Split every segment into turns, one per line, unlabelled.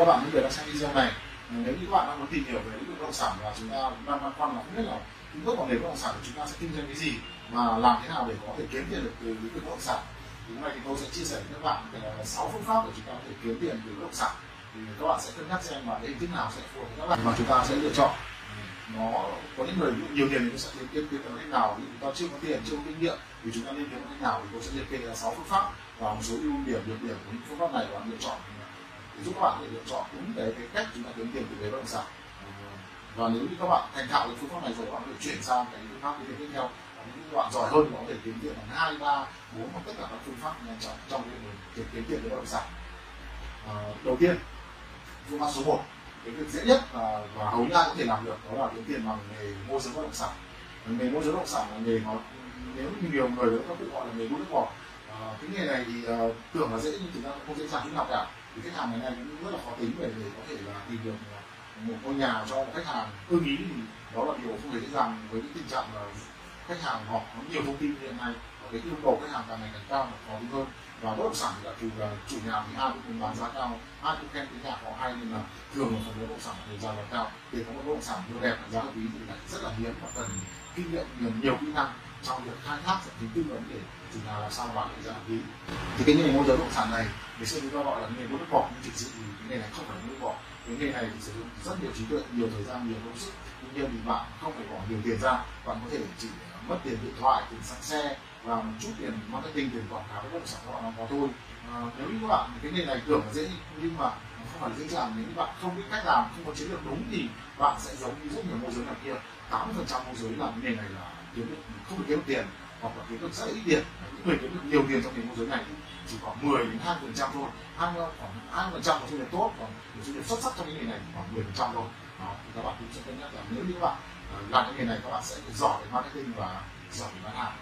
các bạn những người đang xem video này, nếu như các bạn đang muốn tìm hiểu về lĩnh vực bất động sản và chúng ta đang băn khoăn là không biết là những bước vào nghề bất động sản của chúng ta sẽ kinh doanh cái gì và làm thế nào để có thể kiếm tiền được từ lĩnh vực bất động sản. Thì hôm nay thì tôi sẽ chia sẻ với các bạn về sáu phương pháp để chúng ta có thể kiếm tiền từ bất động sản. Thì các bạn sẽ cân nhắc xem là hình thức nào sẽ phù hợp với các bạn mà chúng ta sẽ lựa chọn. Nó có những người, nhiều tiền thì sẽ kiếm kiếm tiền bằng cách nào thì chúng ta chưa có tiền, chưa có kinh nghiệm, thì chúng ta nên kiếm bằng cách nào thì tôi sẽ liệt kê ra sáu phương pháp và một số ưu điểm, nhược điểm của những phương pháp này và lựa chọn giúp các bạn để lựa chọn đúng cái, cái cách chúng ta kiếm tiền từ nghề bất động sản. Ờ, và nếu như các bạn thành thạo được phương pháp này rồi các bạn có thể chuyển sang cái phương pháp tiếp theo. Và những các bạn giỏi hơn thì có thể kiếm tiền bằng hai ba bốn hoặc tất cả các phương pháp nhanh chóng trong cái việc kiếm tiền từ bất động sản. À, đầu tiên phương pháp số 1 cái việc dễ nhất và, và hầu như ai có thể làm được đó là kiếm tiền bằng nghề môi giới bất động sản. Nghề môi giới bất động sản là nghề nó nếu như nhiều người các cụ gọi là nghề nuôi nước bọt à, ờ, cái nghề này thì uh, tưởng là dễ nhưng thực ra không dễ dàng chút nào cả thì khách hàng ngày nay cũng rất là khó tính về để có thể là tìm được một ngôi nhà cho một khách hàng. Ưng ý thì đó là điều không hề dễ dàng với những tình trạng là khách hàng họ có nhiều thông tin hiện nay. Và cái yêu cầu khách hàng càng ngày càng cao và khó tính hơn. Và bất động sản thì là chủ là chủ nhà thì ai cũng muốn bán giá cao ai cũng khen cái nhà họ hay nên là thường là phần bất động sản thì giá là cao. Để có một bất động sản vừa đẹp và giá hợp lý thì lại rất là hiếm và cần kinh nghiệm nhiều, nhiều kỹ năng trong việc khai thác dẫn tính tư vấn để từ nào làm sao bạn được ra hợp lý thì cái nghề môi giới bất động sản này ngày xưa chúng ta gọi là nghề mua nước bọt nhưng thực sự thì cái nghề này không phải là nước bọt. Cái nghề này thì sử dụng rất nhiều trí tuệ nhiều thời gian nhiều công sức. Tuy nhiên thì bạn không phải bỏ nhiều tiền ra bạn có thể chỉ à, mất tiền điện thoại tiền xăng xe và một chút tiền marketing tiền quảng cáo với bất động sản của bạn có thôi. À, nếu như các bạn cái nghề này tưởng là dễ nhưng mà không phải dễ dàng nếu như bạn không biết cách làm không có chiến lược đúng thì bạn sẽ giống như rất nhiều môi giới này kia. 80 phần trăm môi giới làm cái nghề này là kiếm được không được kiếm được tiền hoặc là kiếm được rất ít tiền. Những người kiếm được nhiều tiền trong nghề môi giới này thì chỉ khoảng 10 đến 20 phần trăm thôi. Hai khoảng 20 phần trăm là thu nhập tốt còn thu nhập xuất sắc trong cái nghề này khoảng 10 phần trăm thôi. Đó, thì các bạn cũng sẽ cân nhắc là nếu như các bạn ờ, làm cái nghề này các bạn sẽ giỏi về marketing và giỏi về bán hàng.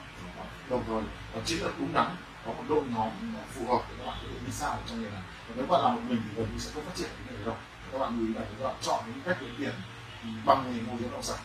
Đồng thời có chiến lược đúng đắn có một đội nhóm phù hợp để các bạn có thể đi xa trong nghề này. Và nếu bạn làm một mình thì gần như sẽ không phát triển cái nghề đâu. Các bạn lưu ý là các bạn chọn những cách kiếm tiền bằng nghề môi giới bất động sản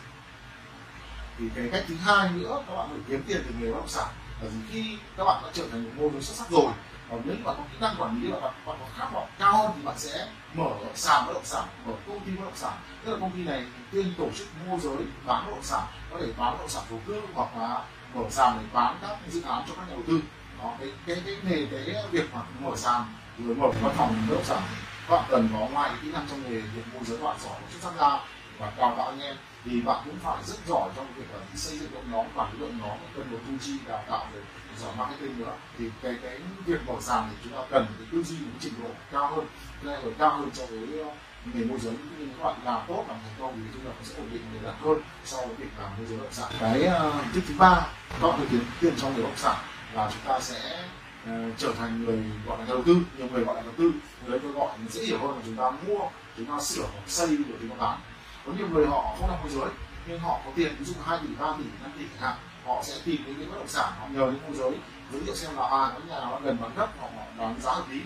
thì cái cách thứ hai nữa các bạn phải kiếm tiền từ nghề bất động sản. Là khi các bạn đã trở thành một môi giới xuất sắc rồi và nếu bạn có kỹ năng quản lý và bạn, bạn có khát vọng cao hơn thì bạn sẽ mở sàn bất động sản mở công ty bất động sản. Tức là công ty này tiên tổ chức môi giới bán bất động sản có thể bán bất động sản đầu tư hoặc là mở sàn để bán các dự án cho các nhà đầu tư. Đó cái cái cái nghề cái việc mà mở sàn rồi mở văn phòng bất động sản các bạn cần có ngoài kỹ năng trong nghề việc môi giới bạn giỏi xuất sắc ra và đào tạo anh em thì bạn cũng phải rất giỏi trong việc là xây dựng đội nhóm quản lý đội nhóm cần một tư chi đào tạo về giỏi marketing nữa. Thì cái cái việc mở sàn thì chúng ta cần cái tư duy những trình độ cao hơn level cao hơn so với ờ, nghề môi giới. Nhưng các bạn làm tốt làm thành công thì chúng ta sẽ ổn định người đặn hơn so với việc làm môi giới bất động sản. Cái ờ, uh, thứ thứ ba các bạn kiếm tiền trong người bất động sản là chúng ta sẽ uh, trở thành người gọi là nhà đầu tư nhiều người gọi là đầu tư. Người đấy tôi gọi dễ hiểu hơn là chúng ta mua chúng ta sửa hoặc xây rồi chúng ta bán có nhiều người họ không làm môi giới, nhưng họ có tiền, ví dụ 2 tỷ 3 tỷ 5 tỷ chẳng hạn, họ sẽ tìm đến cái bất động sản, họ nhờ đến môi giới. Giới thiệu xem là à có nhà nó gần bằng cấp, họ bán giá hợp lý.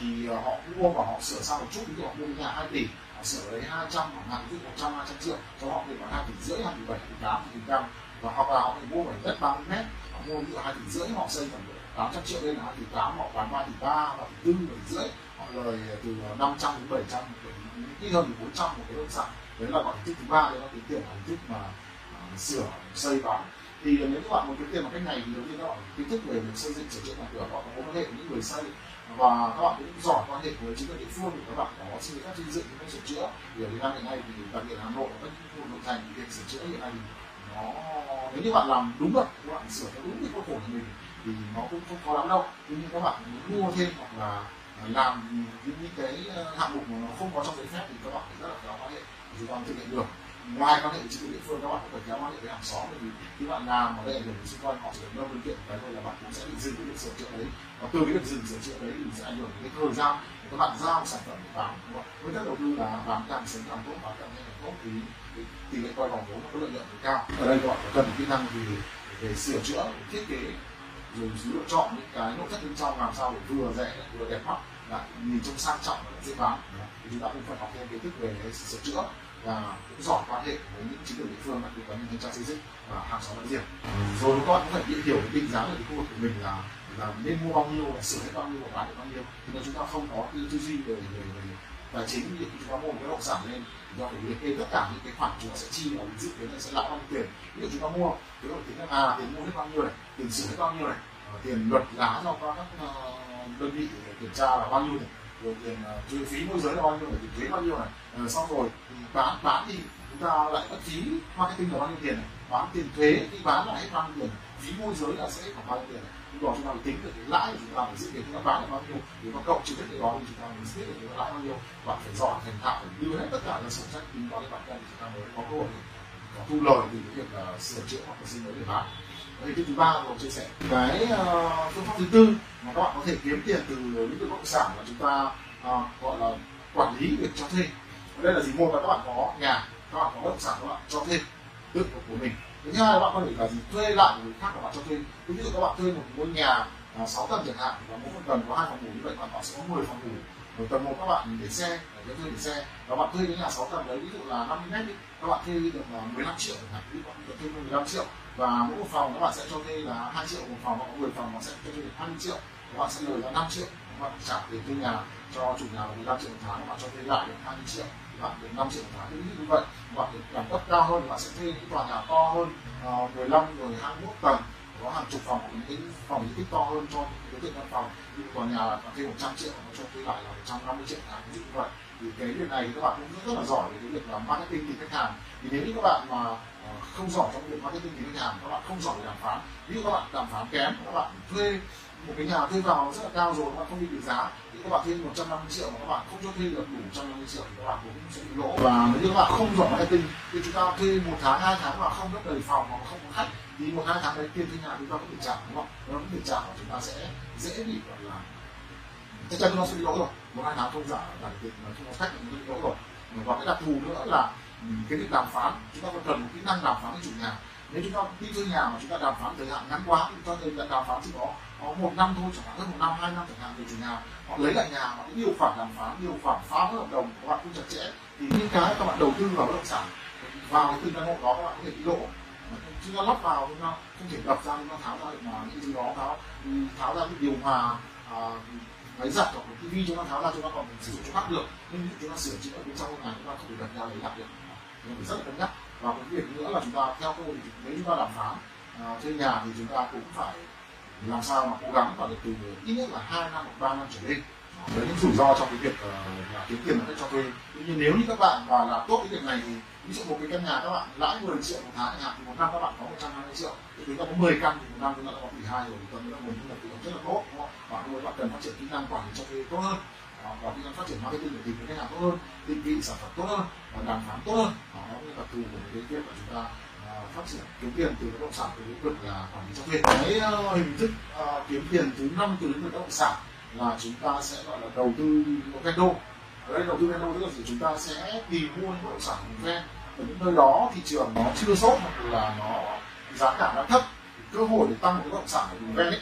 Thì ờ, họ cũng mua và họ sửa sang một chút, ví dụ họ mua nhà 2 tỷ, họ sửa lấy 200 hoặc ngàn ví dụ 100 200 triệu, cho họ để khoảng 2 tỷ rưỡi 2 tỷ 7 tỷ 8 tỷ 5 và hoặc là họ phải mua mảnh đất 30 mét, họ mua ví dụ 2 tỷ rưỡi, họ xây khoảng 800 triệu lên là 2 tỷ 8 họ bán 3 tỷ 3 3 tỷ 4 tỷ rưỡi, họ lời từ 500 đến 700 ít hơn thì 400 một cái bất động sản đấy là gọi hình thức thứ ba đấy là tính tiền là hình thức mà uh, sửa xây bán thì nếu các bạn muốn kiếm tiền bằng cách này thì đầu tiên các bạn kiến thức về việc xây dựng sửa chữa nhà cửa các bạn có quan hệ với những người xây. Và các bạn cũng giỏi quan hệ với chính quyền địa phương thì các bạn có xin phép xây dựng những sửa chữa. Thì ở Việt Nam hiện nay thì đặc biệt Hà Nội và các khu nội thành thì việc sửa chữa hiện nay thì nó nếu như bạn làm đúng luật các bạn sửa theo đúng cái khuôn khổ của mình thì nó cũng không khó lắm đâu. Nhưng các bạn muốn mua thêm hoặc là làm những, những cái ờ, hạng mục mà nó không có trong giấy phép thì các bạn phải rất là khéo quan hệ chúng bạn thực hiện được. Ngoài quan hệ chính quyền địa phương các bạn cũng phải kéo quan hệ với hàng xóm bởi vì khi bạn làm mà gây ảnh hưởng đến xung quanh họ chỉ cần nâng phương kiện cái thôi là bạn cũng sẽ bị dừng cái việc sửa chữa đấy. Và từ cái việc dừng sửa chữa đấy thì sẽ ảnh hưởng đến cái thời gian để các bạn giao sản phẩm để bán với các đầu tư là bán càng sớm càng tốt bán càng nhanh càng tốt thì tỷ lệ quay vòng vốn có lợi nhuận cao. Ở đây các bạn cần kỹ năng gì về sửa chữa thiết kế rồi lựa chọn những cái nội thất bên trong làm sao để vừa rẻ vừa đẹp mắt lại nhìn trông sang trọng và dễ bán. Thì chúng ta cũng phải học thêm kiến thức về cái sửa chữa và cũng giỏi quan hệ với những chính quyền địa phương đặc biệt là những thanh tra xây dựng và hàng xóm nói riêng. Rồi các bạn cũng phải biết hiểu định giá ở khu vực của mình là là nên mua bao nhiêu và sửa hết bao nhiêu và bán được bao nhiêu. Thì chúng ta không có tư duy về về, về và chính vì dụ chúng ta mua một cái bất động sản lên chúng ta phải liệt kê tất cả những cái khoản chúng ta sẽ chi và mình dự kiến là sẽ lãi bao nhiêu tiền. Ví dụ chúng ta mua cái đầu tính là à tiền mua hết bao nhiêu này tiền sửa hết bao nhiêu này ờ, tiền luật giá cho các uh, đơn vị kiểm tra là bao nhiêu này rồi tiền uh, thuế phí môi giới là bao nhiêu này tiền thuế bao nhiêu này. Uh, xong rồi thì bán bán thì chúng ta lại mất phí marketing là bao nhiêu tiền này bán tiền thuế khi bán lại hết bao nhiêu tiền phí môi giới là sẽ khoảng bao nhiêu tiền. Lúc đó chúng ta phải tính được cái lãi của chúng ta phải dự tiền chúng ta bán được bao nhiêu. Nếu mà cộng trừ hết cái đó thì chúng ta mới biết được cái lãi bao nhiêu. Bạn phải giỏi thành thạo phải đưa hết tất cả các sổ sách tính toán cái bản thân thì chúng ta mới có cơ hội có thu lời từ cái việc là sửa chữa hoặc là xin mới để bán đây cái thứ ba tôi chia sẻ. Cái uh, phương pháp thứ tư mà các bạn có thể kiếm tiền từ lĩnh vực bất động sản là chúng ta uh, gọi là quản lý việc cho thuê. Đây là gì? Một là các bạn có nhà các bạn có bất động sản các bạn cho thuê tự của mình thứ hai là bạn có thể cần thuê lại người khác các bạn cho thuê. Ví dụ các bạn thuê một ngôi nhà ờ, à, 6 tầng chẳng hạn và mỗi một tầng có hai phòng ngủ như vậy bạn sẽ có 10 phòng ngủ. Ở tầng một các bạn để xe để cho thuê để xe và bạn thuê những nhà 6 tầng đấy ví dụ là 50 mét đi các bạn thuê được ờ, 15 triệu chẳng hạn. Ví dụ bạn thuê 15 triệu và mỗi một phòng các bạn sẽ cho thuê là 2 triệu một phòng hoặc 10 phòng nó sẽ cho thuê được 20 triệu các bạn sẽ lời là 5 triệu. Các bạn trả tiền thuê nhà cho chủ nhà là 15 triệu một tháng các bạn cho thuê lại được 20 triệu bạn được 5 triệu một tháng ví dụ như vậy. Bạn được đẳng cấp cao hơn thì bạn sẽ thuê những tòa nhà to hơn uh, 15 rồi 21 tầng có hàng chục phòng những cái phòng diện tích to hơn cho những đối tượng văn phòng. Như tòa nhà là thuê 100 triệu nó cho thuê lại là 150 triệu tháng ví dụ như vậy. Thì cái việc này thì các bạn cũng rất, là giỏi về cái việc làm marketing tìm khách hàng. Thì nếu như các bạn mà à, không giỏi trong việc marketing tìm khách hàng các bạn không giỏi về đàm phán ví dụ các bạn đàm phán kém các bạn thuê một cái nhà thuê vào rất là cao rồi, các bạn không đi được giá. Thì các bạn thuê 150 triệu mà các bạn không cho thuê được đủ 150 triệu thì các bạn cũng sẽ bị lỗ. Và nếu như các bạn không giỏi marketing, thì chúng ta thuê một tháng, hai tháng mà không rất đầy phòng mà không có khách, thì một, hai tháng đấy tiền thuê nhà chúng ta có thể trả, đúng không? Nó có thể trả và chúng ta sẽ dễ bị, gọi là, chắc chắn nó sẽ bị lỗ rồi. Một, hai tháng không giả là tiền mà không có khách thì bị lỗ rồi. Và cái đặc thù nữa là ừ, cái việc đàm phán, chúng ta còn cần một kỹ năng đàm phán với chủ nhà nếu chúng ta đi thuê nhà mà chúng ta đàm phán thời hạn ngắn quá thì chúng ta thời đàm phán chỉ có có một năm thôi chẳng hạn hơn một năm hai năm chẳng hạn thì chủ nhà họ lấy lại nhà mà cái điều khoản đàm phán điều khoản phá vỡ hợp đồng của các bạn không chặt chẽ. Thì những cái các bạn đầu tư vào bất động sản vào cái từng căn hộ đó các bạn có thể bị lỗ. Chúng ta lắp vào chúng ta không thể đập ra chúng ta tháo ra được mà những gì đó tháo ừ, tháo ra cái điều hòa à, máy giặt hoặc cái tivi chúng ta tháo ra chúng ta còn sử dụng cho khác được. Nhưng chúng ta sửa chữa bên trong nhà chúng ta không thể đặt ra lấy đặt được. Rất là cân nhắc và cái việc nữa là chúng ta theo tôi thì nếu chúng ta đàm phán à, thuê nhà thì chúng ta cũng phải làm sao mà cố gắng và được từ ít nhất là hai năm hoặc ba năm trở lên. Với những rủi ro trong cái việc uh, là kiếm tiền cho thuê. Tuy nhiên nếu như các bạn và làm tốt cái việc này thì ví dụ một cái căn nhà các bạn lãi 10 triệu một tháng chẳng hạn thì một năm các bạn có 120 triệu. Thì chúng ta có 10 căn thì một năm chúng ta đã có tỷ hai rồi thì tuần nữa nguồn thu nhập rất là tốt đúng không? và các bạn cần phát triển kỹ năng quản lý cho thuê tốt hơn và kinh doanh phát triển marketing để tìm được khách hàng tốt hơn định vị sản phẩm tốt hơn và đàm phán tốt hơn. Đó là đặc thù của cái việc mà chúng ta à, phát triển kiếm tiền từ bất động sản từ lĩnh vực là quản lý cho thuê cái uh, hình thức uh, kiếm tiền thứ năm từ lĩnh vực bất động sản là chúng ta sẽ gọi là đầu tư một đô. Ở đây đầu tư vendo tức là gì? Chúng ta sẽ tìm mua những bất động sản vùng ven. Ở những nơi đó thị trường nó chưa sốt hoặc là nó giá cả nó thấp cơ hội để tăng một cái bất động sản ở vùng ven ấy.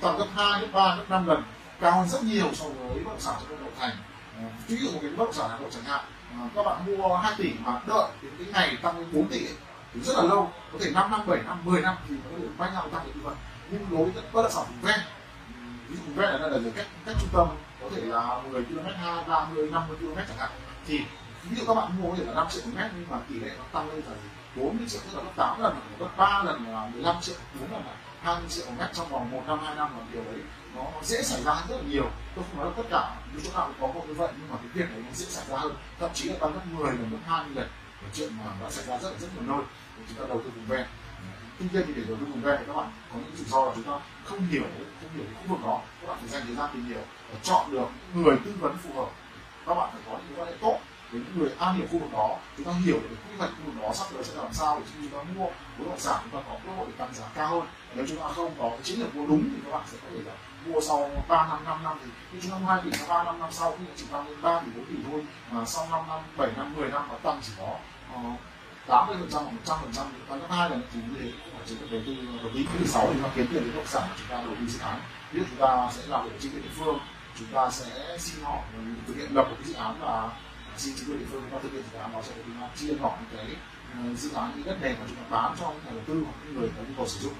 Tăng gấp hai gấp ba gấp năm lần cao hơn rất nhiều so với bất động sản trong nội thành. Ờ, ví dụ một cái bất động sản hà nội chẳng hạn ờ, các bạn mua 2 tỷ mà đợi đến cái ngày tăng lên 4 tỷ ấy, thì rất là lâu có thể 5 năm 7 năm 10 năm thì nó được quay nhau tăng được như vậy. Nhưng đối với bất động sản vùng ven ví dụ vùng ven là là cách cách trung tâm có thể là 10 km 2 30 50 km chẳng hạn thì ví dụ các bạn mua có thể là 5 triệu một mét nhưng mà tỷ lệ nó tăng lên là gì? 40 triệu, tức là gấp 8 lần, gấp 3 lần là 15 triệu 4 lần là 20 triệu một trong vòng 1 năm 2 năm là điều đấy nó dễ xảy ra rất là nhiều. Tôi không nói là tất cả, những chỗ nào cũng có một như vậy, nhưng mà cái việc đấy nó dễ xảy ra hơn. Thậm chí là tăng gấp 10 lần, gấp 20 lần là chuyện mà đã xảy ra rất rất nhiều nơi để chúng ta đầu tư vùng ven. Tuy nhiên thì để đầu tư vùng ven thì các bạn có những rủi ro là chúng ta không hiểu không hiểu cái khu vực đó. Các bạn phải dành thời gian tìm hiểu và chọn được người tư vấn phù hợp. Các bạn với những người am hiểu khu vực đó chúng ta hiểu được quy hoạch khu vực đó sắp tới sẽ làm sao để khi chúng ta mua bất động sản chúng ta có cơ hội để tăng giá cao hơn. Nếu chúng ta không có cái chiến lược mua đúng thì các bạn sẽ có thể là mua sau 3 năm 5 năm thì khi chúng ta mua 2 tỷ sau 3 năm năm sau khi chỉ tăng lên 3 tỷ 4 tỷ thôi mà sau 5 năm 7 năm 10 năm nó tăng chỉ có ờ, uh, 80 phần trăm hoặc một trăm phần trăm tăng gấp hai lần. Thì như thế cũng phải chiến lược đầu tư đầu tư thứ sáu thì nó kiếm tiền từ bất động sản chúng ta đầu tư dự án. Ví dụ chúng ta sẽ làm việc chính quyền địa phương chúng ta sẽ xin họ ờ, thực hiện lập một cái dự án và xin chính quyền địa phương chúng thực hiện dự án đó sẽ được tính chia nhỏ những cái ờ, dự án những đất nền mà chúng ta bán cho những nhà đầu tư hoặc những người có nhu cầu sử dụng.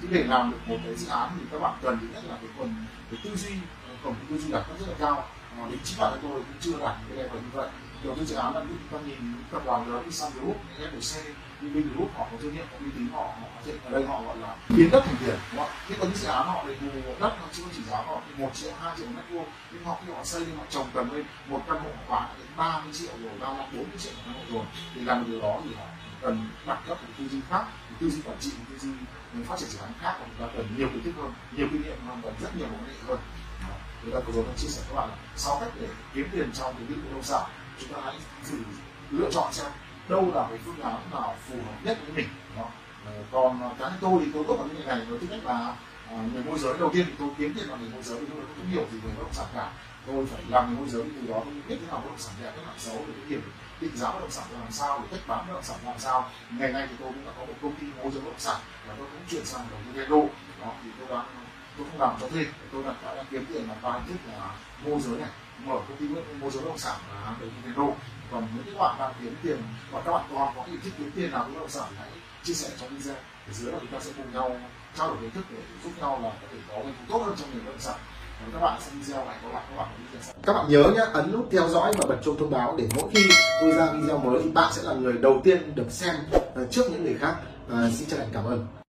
Thì để làm được một cái dự án thì các bạn cần thứ nhất là cái phần cái tư duy ờ, cổng tư duy đặt rất là cao. À, đến chính bản thân tôi cũng chưa đạt cái level như vậy đầu tư dự án là chúng ta nhìn tập đoàn lớn như Sun Group, FBC, Vin Group họ có thương hiệu, có uy tín họ họ có thể ở đây họ gọi là biến đất thành tiền đúng không? Thế còn những dự án họ để bù đất họ chưa chỉ giá họ một triệu hai triệu mét vuông nhưng họ khi họ xây nhưng họ trồng tầm lên một căn hộ khoảng đến ba mươi triệu rồi ba mươi bốn mươi triệu một căn hộ rồi thì làm được điều đó thì họ cần đặt cấp một tư duy khác một tư duy quản trị một tư duy phát triển dự án khác và chúng ta cần nhiều kiến thức hơn nhiều kinh nghiệm hơn và rất nhiều công nghệ hơn người ta có rồi chia sẻ các bạn là sáu cách để kiếm tiền trong cái lĩnh vực bất động sản chúng ta hãy thử lựa chọn xem đâu là cái phương án nào phù hợp nhất với mình đó. Ờ, còn ờ, cá nhân tôi thì tôi tốt vào cái này. Với tư cách là ờ, người môi giới. Đầu tiên thì tôi kiếm tiền bằng người môi giới vì tôi không hiểu gì về bất động sản cả. Tôi phải làm người môi giới từ đó tôi biết thế nào bất động sản đẹp cái nào xấu để hiểu định giá bất động sản làm sao để cách bán bất động sản làm sao. Ngày nay thì tôi cũng đã có một công ty môi giới bất động sản và tôi cũng chuyển sang đầu tư vendo đó thì tôi đang tôi không làm cho thuê. Tôi đã, đã kiếm tiền là ba hình thức là môi giới này mở công ty môi giới bất động sản là đấy như thế đâu còn những các bạn đang kiếm tiền và các bạn còn có thể thích kiếm tiền nào với bất động sản hãy chia sẻ trong video. Để dưới là chúng ta sẽ cùng nhau trao đổi kiến thức để giúp nhau là có thể có doanh thu tốt hơn trong nghề bất động sản. Các bạn xem video hãy bạn các bạn
các bạn nhớ nhé ấn nút theo dõi và bật chuông thông báo để mỗi khi tôi ra video mới thì bạn sẽ là người đầu tiên được xem ờ, trước những người khác. À, xin chân thành cảm ơn.